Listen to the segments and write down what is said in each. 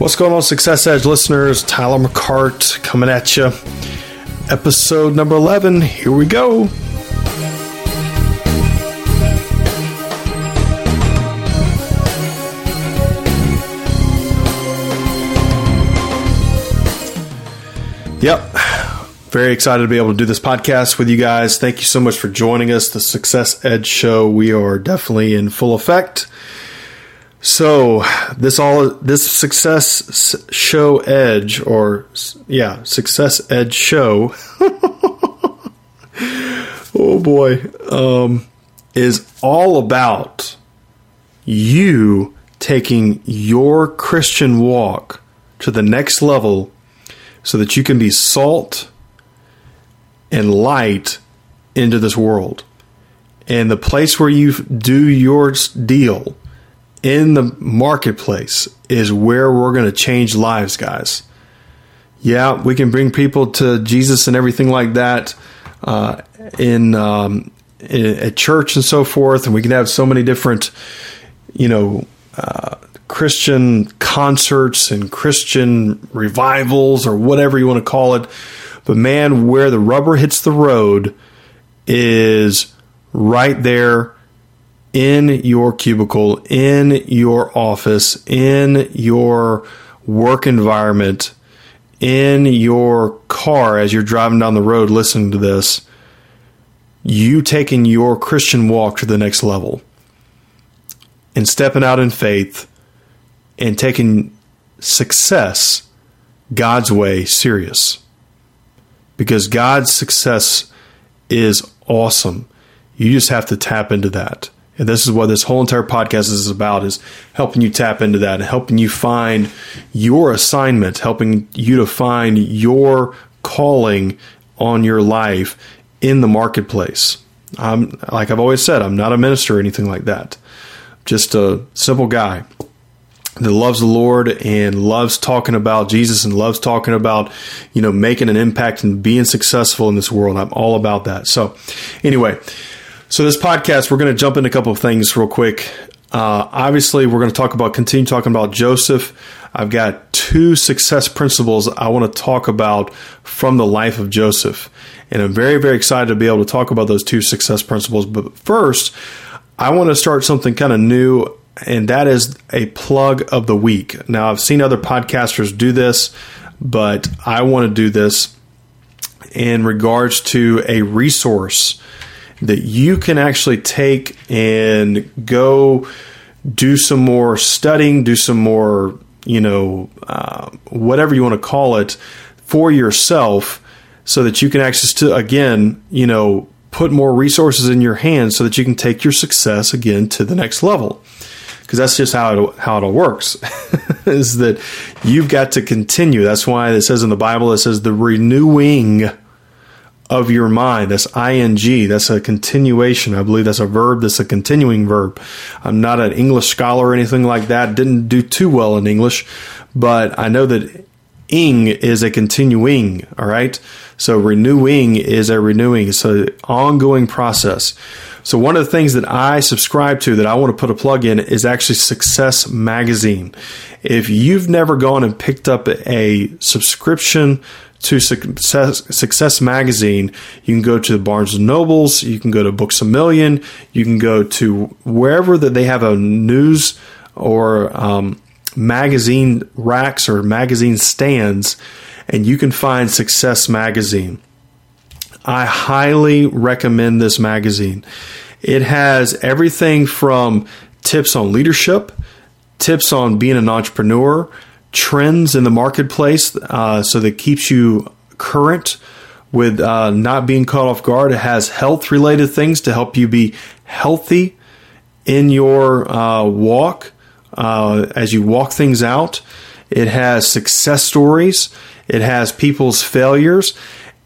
What's going on, Success Edge listeners? Tyler McCart coming at you. Episode number 11. Here we go. Yep. Very excited to be able to do this podcast with you guys. Thank you so much for joining us. The Success Edge Show, we are definitely in full effect. So this all this success show edge or yeah success edge show. oh boy, um, is all about you taking your Christian walk to the next level, so that you can be salt and light into this world. And the place where you do your deal in the marketplace is where we're going to change lives, guys. Yeah, we can bring people to Jesus and everything like that uh, in, um, in church and so forth, and we can have so many different, you know, uh, Christian concerts and Christian revivals or whatever you want to call it. But man, where the rubber hits the road is right there in your cubicle, in your office, in your work environment, in your car as you're driving down the road listening to this, you taking your Christian walk to the next level and stepping out in faith and taking success God's way serious. Because God's success is awesome. You just have to tap into that. And this is what this whole entire podcast is about is helping you tap into that, helping you find your assignment, helping you to find your calling on your life in the marketplace. I'm like I've always said, I'm not a minister or anything like that. Just a simple guy that loves the Lord and loves talking about Jesus and loves talking about, you know, making an impact and being successful in this world. I'm all about that. So, anyway, so this podcast, we're going to jump into a couple of things real quick. Uh, obviously, we're going to talk about continue talking about Joseph. I've got two success principles I want to talk about from the life of Joseph, and I'm very very excited to be able to talk about those two success principles. But first, I want to start something kind of new, and that is a plug of the week. Now, I've seen other podcasters do this, but I want to do this in regards to a resource that you can actually take and go do some more studying, do some more, you know, uh, whatever you want to call it for yourself so that you can access to, again, you know, put more resources in your hands so that you can take your success again to the next level. Because that's just how it, how it all works is that you've got to continue. That's why it says in the Bible, it says the renewing of your mind. That's ing. That's a continuation. I believe that's a verb. That's a continuing verb. I'm not an English scholar or anything like that. Didn't do too well in English, but I know that ing is a continuing. All right. So renewing is a renewing. It's an ongoing process. So one of the things that I subscribe to that I want to put a plug in is actually Success Magazine. If you've never gone and picked up a subscription to Success, Success Magazine, you can go to the Barnes and Nobles, you can go to Books a Million, you can go to wherever that they have a news or um, magazine racks or magazine stands, and you can find Success Magazine. I highly recommend this magazine. It has everything from tips on leadership, tips on being an entrepreneur, trends in the marketplace uh, so that keeps you current with uh, not being caught off guard. It has health related things to help you be healthy in your uh, walk uh, as you walk things out. It has success stories. It has people's failures.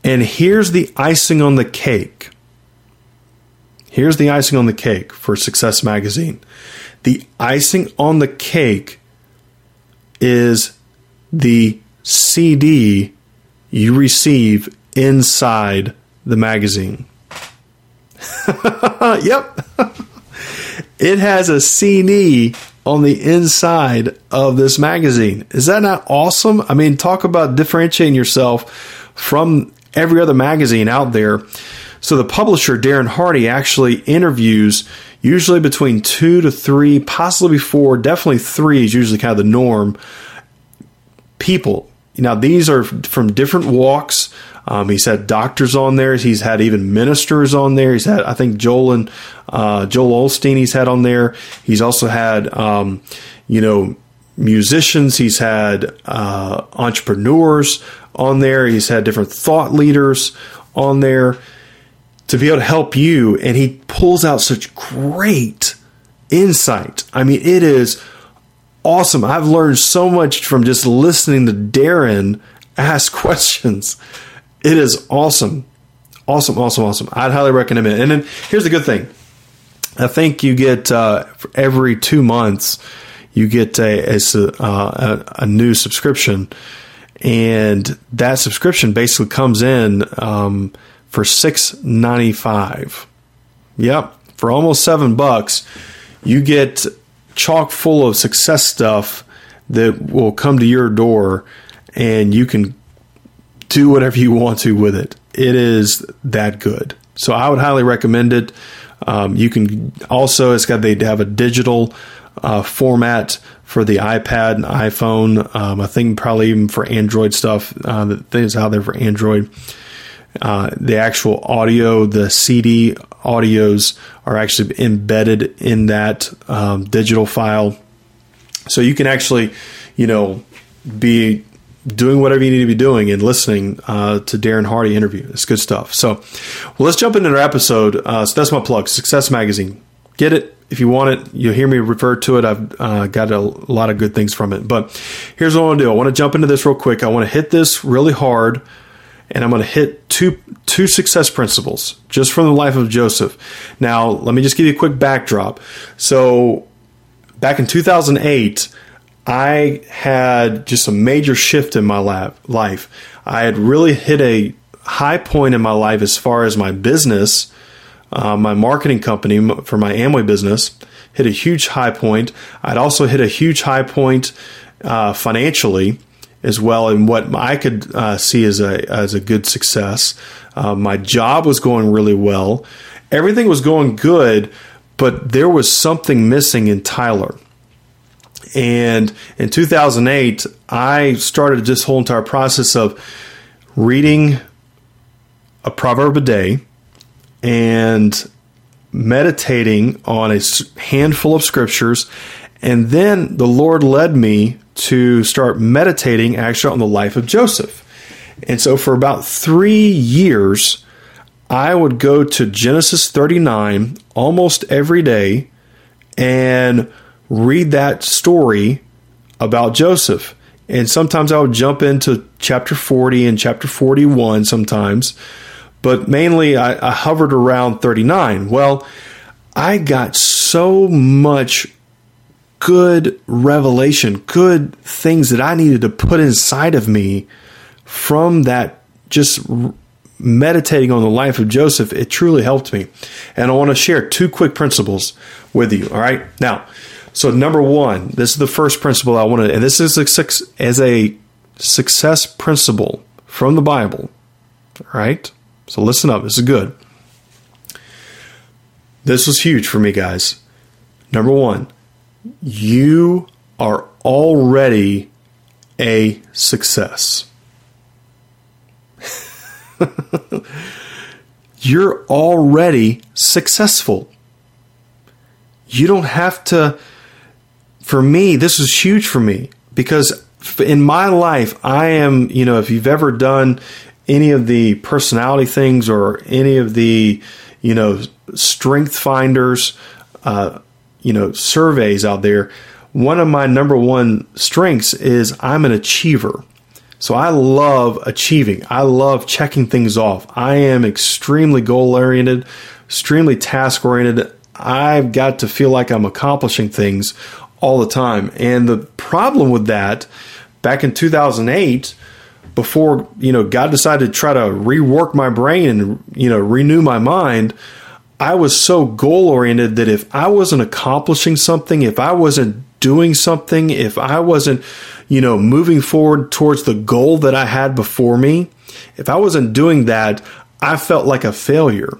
And here's the icing on the cake. Here's the icing on the cake for Success Magazine. The icing on the cake is the CD you receive inside the magazine. yep. it has a CD on the inside of this magazine. Is that not awesome? I mean, talk about differentiating yourself from every other magazine out there. So the publisher, Darren Hardy, actually interviews usually between two to three, possibly four, definitely three is usually kind of the norm. People. Now, these are from different walks. Um, he's had doctors on there. He's had even ministers on there. He's had, I think, Joel and uh, Joel Osteen. He's had on there. He's also had, um, you know, musicians. He's had uh, entrepreneurs on there. He's had different thought leaders on there to be able to help you. And he pulls out such great insight. I mean, it is awesome. I've learned so much from just listening to Darren ask questions. It is awesome. Awesome, awesome, awesome. I'd highly recommend it. And then here's the good thing I think you get uh, every two months, you get a, a, uh, a, new subscription. And that subscription basically comes in um, for six ninety five. Yep, for almost seven bucks, you get chock full of success stuff that will come to your door, and you can do whatever you want to with it. It is that good. So I would highly recommend it. Um, you can also it's got they have a digital uh, format for the iPad and iPhone. Um, I think probably even for Android stuff. Uh, that things out there for Android. Uh, the actual audio, the CD audios are actually embedded in that um, digital file. So you can actually, you know, be doing whatever you need to be doing and listening uh, to Darren Hardy interview. It's good stuff. So, well, let's jump into our episode. Uh, so that's my plug, Success Magazine. Get it if you want it. You'll hear me refer to it. I've uh, got a lot of good things from it. But here's what I want to do. I want to jump into this real quick. I want to hit this really hard and I'm going to hit two two success principles just from the life of Joseph. Now, let me just give you a quick backdrop. So, back in 2008, I had just a major shift in my life. I had really hit a high point in my life as far as my business, uh, my marketing company for my Amway business hit a huge high point. I'd also hit a huge high point uh, financially as well and what I could uh, see as a as a good success. Uh, my job was going really well. Everything was going good, but there was something missing in Tyler. And in 2008, I started this whole entire process of reading a proverb a day and meditating on a handful of scriptures. And then the Lord led me to start meditating actually on the life of Joseph. And so for about three years, I would go to Genesis 39 almost every day and read that story about Joseph. And sometimes I would jump into chapter 40 and chapter 41 sometimes, but mainly I, I hovered around 39. Well, I got so much good revelation, good things that I needed to put inside of me from that just meditating on the life of Joseph. It truly helped me. And I want to share two quick principles with you. All right. Now, so number one, this is the first principle I want to, and this is as a success principle from the Bible. All right. So listen up. This is good. This was huge for me, guys. Number one, you are already a success. You're already successful. You don't have to. For me, this is huge for me because in my life, I am, you know, if you've ever done any of the personality things or any of the, you know, strength finders, uh, you know surveys out there, one of my number one strengths is I'm an achiever. So I love achieving. I love checking things off. I am extremely goal oriented, extremely task oriented. I've got to feel like I'm accomplishing things all the time. And the problem with that back in 2008 before, you know, God decided to try to rework my brain and, you know, renew my mind, I was so goal oriented that if I wasn't accomplishing something, if I wasn't doing something, if I wasn't, you know, moving forward towards the goal that I had before me, if I wasn't doing that, I felt like a failure,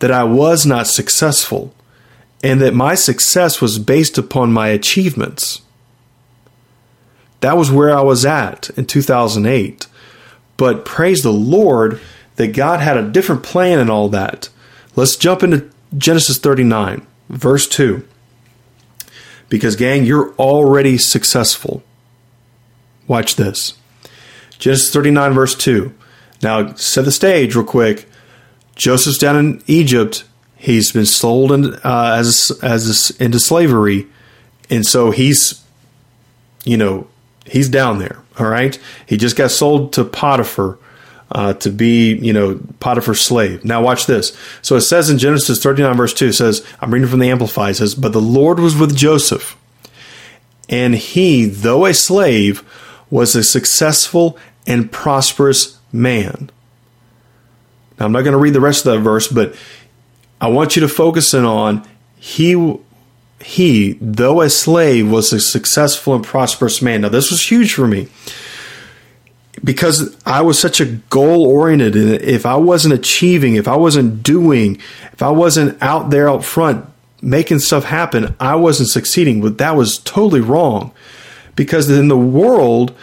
that I was not successful, and that my success was based upon my achievements. That was where I was at in 2008. But praise the Lord that God had a different plan and all that. Let's jump into Genesis 39, verse 2. Because, gang, you're already successful. Watch this. Genesis 39, verse 2. Now, set the stage real quick. Joseph's down in Egypt. He's been sold in, uh, as as into slavery, and so he's, you know, he's down there. All right, he just got sold to Potiphar uh, to be, you know, Potiphar's slave. Now watch this. So it says in Genesis 39 verse 2, it says, I'm reading from the Amplified, says, But the Lord was with Joseph, and he, though a slave, was a successful and prosperous man. Now I'm not going to read the rest of that verse, but I want you to focus in on he he, though a slave, was a successful and prosperous man. Now, this was huge for me because I was such a goal oriented. And if I wasn't achieving, if I wasn't doing, if I wasn't out there out front making stuff happen, I wasn't succeeding. But that was totally wrong because in the world,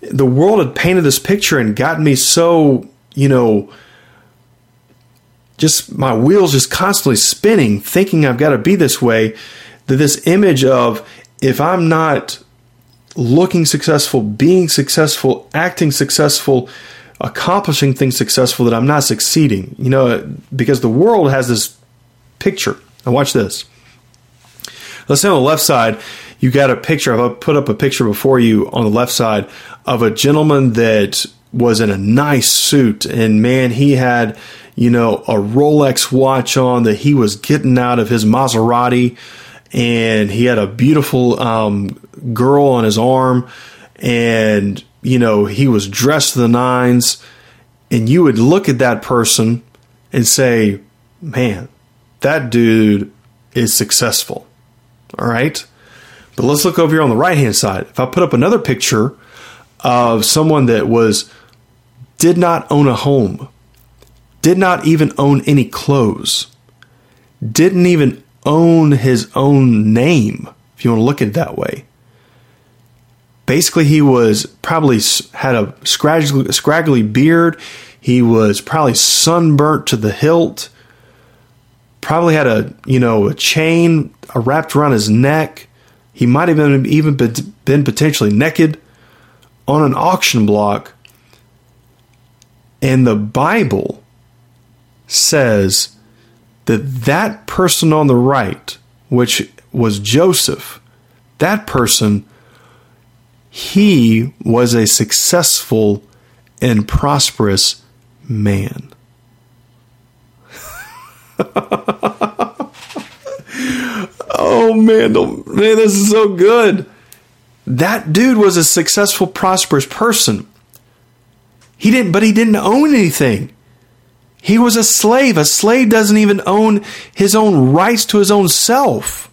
the world had painted this picture and gotten me so, you know, just my wheels just constantly spinning, thinking I've got to be this way. That this image of if I'm not looking successful, being successful, acting successful, accomplishing things successful that I'm not succeeding. You know, because the world has this picture. Now, watch this. Let's say on the left side, you got a picture. I've put up a picture before you on the left side of a gentleman that was in a nice suit, and man, he had, you know, a Rolex watch on that he was getting out of his Maserati and he had a beautiful um, girl on his arm, and you know he was dressed to the nines, and you would look at that person and say, "Man, that dude is successful." All right, but let's look over here on the right hand side. If I put up another picture of someone that was did not own a home, did not even own any clothes, didn't even own his own name, if you want to look at it that way. Basically, he was probably had a scraggly, scraggly beard. He was probably sunburnt to the hilt. Probably had a you know a chain wrapped around his neck. He might have even even been potentially naked on an auction block. And the Bible says that that person on the right, which was Joseph, that person, he was a successful and prosperous man. oh man, man, this is so good. That dude was a successful, prosperous person. He didn't, but he didn't own anything. He was a slave. A slave doesn't even own his own rights to his own self.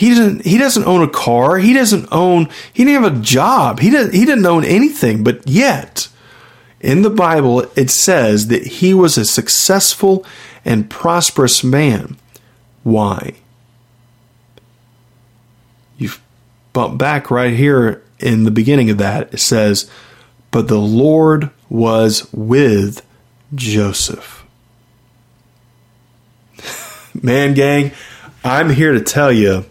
He doesn't he doesn't own a car. He doesn't own he didn't have a job. He didn't he didn't own anything, but yet in the Bible it says that he was a successful and prosperous man. Why? You bump back right here in the beginning of that. It says, But the Lord was with Joseph. Man, gang, I'm here to tell you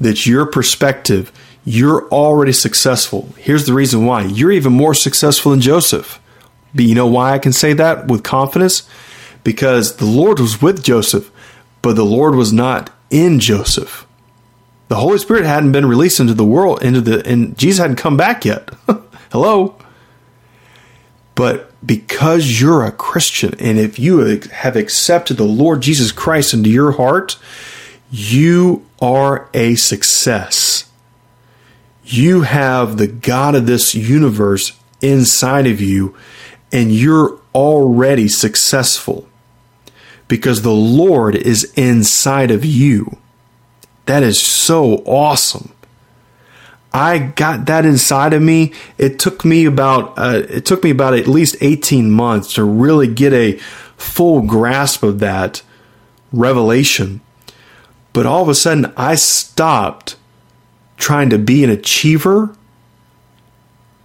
that your perspective, you're already successful. Here's the reason why you're even more successful than Joseph. But you know why I can say that with confidence? Because the Lord was with Joseph, but the Lord was not in Joseph. The Holy Spirit hadn't been released into the world, into the, and Jesus hadn't come back yet. Hello? But because you're a Christian and if you have accepted the Lord Jesus Christ into your heart, you are a success. You have the God of this universe inside of you, and you're already successful because the Lord is inside of you. That is so awesome. I got that inside of me. It took me about uh, it took me about at least 18 months to really get a full grasp of that revelation. But all of a sudden I stopped trying to be an achiever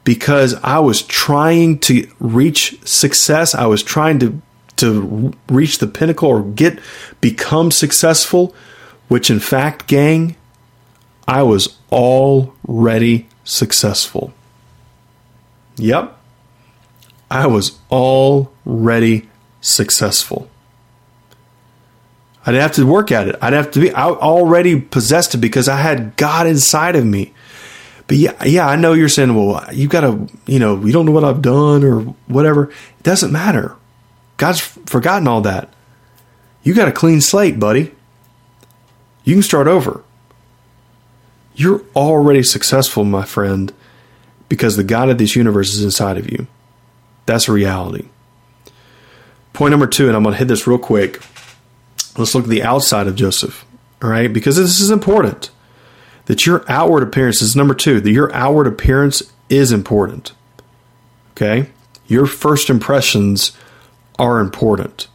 because I was trying to reach success. I was trying to to reach the pinnacle or get become successful, which in fact, gang, I was already successful. Yep. I was already successful. I'd have to work at it. I'd have to be I already possessed it because I had God inside of me. But yeah, yeah, I know you're saying, well, you've got to, you know, you don't know what I've done or whatever. It doesn't matter. God's forgotten all that. You got a clean slate, buddy. You can start over. You're already successful, my friend, because the God of this universe is inside of you. That's a reality. Point number two, and I'm going to hit this real quick. Let's look at the outside of Joseph, all right? Because this is important that your outward appearance is number two, that your outward appearance is important. Okay? Your first impressions are important.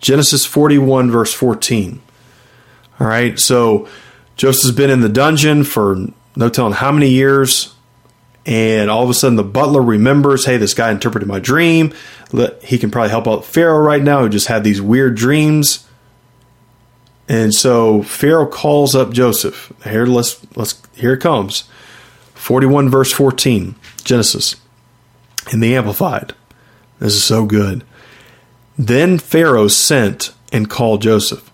Genesis 41, verse 14. All right, so Joseph's been in the dungeon for no telling how many years, and all of a sudden the butler remembers, hey, this guy interpreted my dream. He can probably help out Pharaoh right now, who just had these weird dreams. And so Pharaoh calls up Joseph. Here let's let's here it comes. 41 verse 14, Genesis. In the amplified. This is so good. Then Pharaoh sent and called Joseph.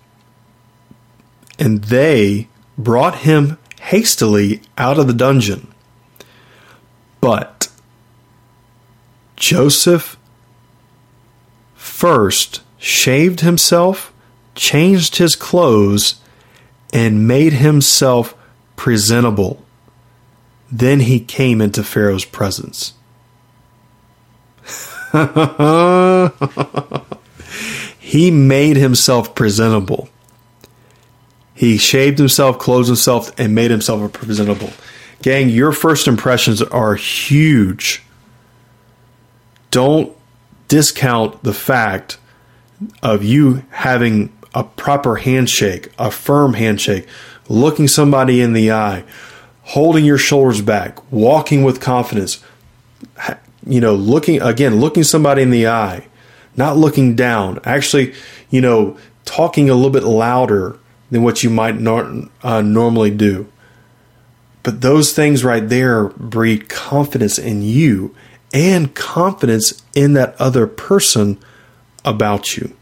And they brought him hastily out of the dungeon. But Joseph first shaved himself changed his clothes, and made himself presentable. Then he came into Pharaoh's presence. he made himself presentable. He shaved himself, clothed himself, and made himself presentable. Gang, your first impressions are huge. Don't discount the fact of you having a proper handshake, a firm handshake, looking somebody in the eye, holding your shoulders back, walking with confidence, you know, looking again, looking somebody in the eye, not looking down, actually, you know, talking a little bit louder than what you might uh, normally do. But those things right there breed confidence in you and confidence in that other person about you.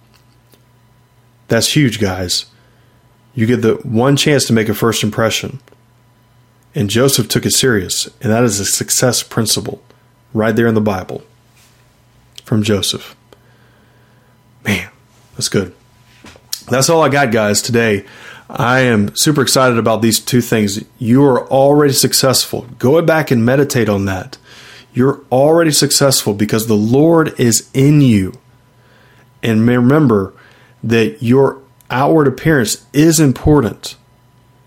That's huge, guys. You get the one chance to make a first impression. And Joseph took it serious, and that is a success principle right there in the Bible from Joseph. Man, that's good. That's all I got, guys, today. I am super excited about these two things. You are already successful. Go back and meditate on that. You're already successful because the Lord is in you. And remember, that your outward appearance is important.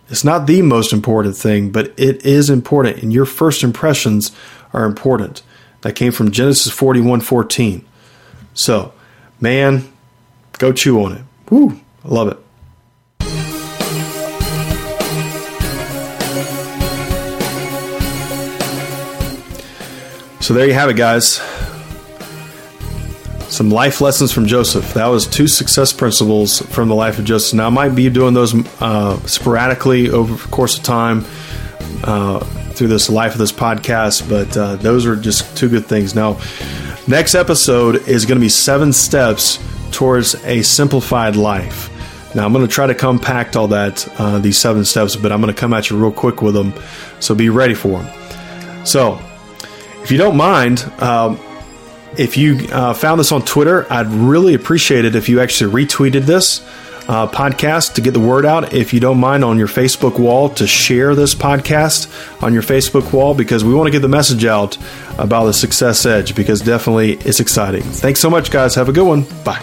It's not the most important thing, but it is important, and your first impressions are important. That came from Genesis 41 14. So, man, go chew on it. Woo, I love it. So, there you have it, guys some life lessons from Joseph. That was two success principles from the life of Joseph. Now, I might be doing those uh, sporadically over the course of time uh, through this life of this podcast, but uh, those are just two good things. Now, next episode is going to be seven steps towards a simplified life. Now, I'm going to try to compact all that, uh, these seven steps, but I'm going to come at you real quick with them. So be ready for them. So, if you don't mind, um, if you uh, found this on Twitter, I'd really appreciate it if you actually retweeted this uh, podcast to get the word out. If you don't mind, on your Facebook wall to share this podcast on your Facebook wall because we want to get the message out about the Success Edge because definitely it's exciting. Thanks so much, guys. Have a good one. Bye.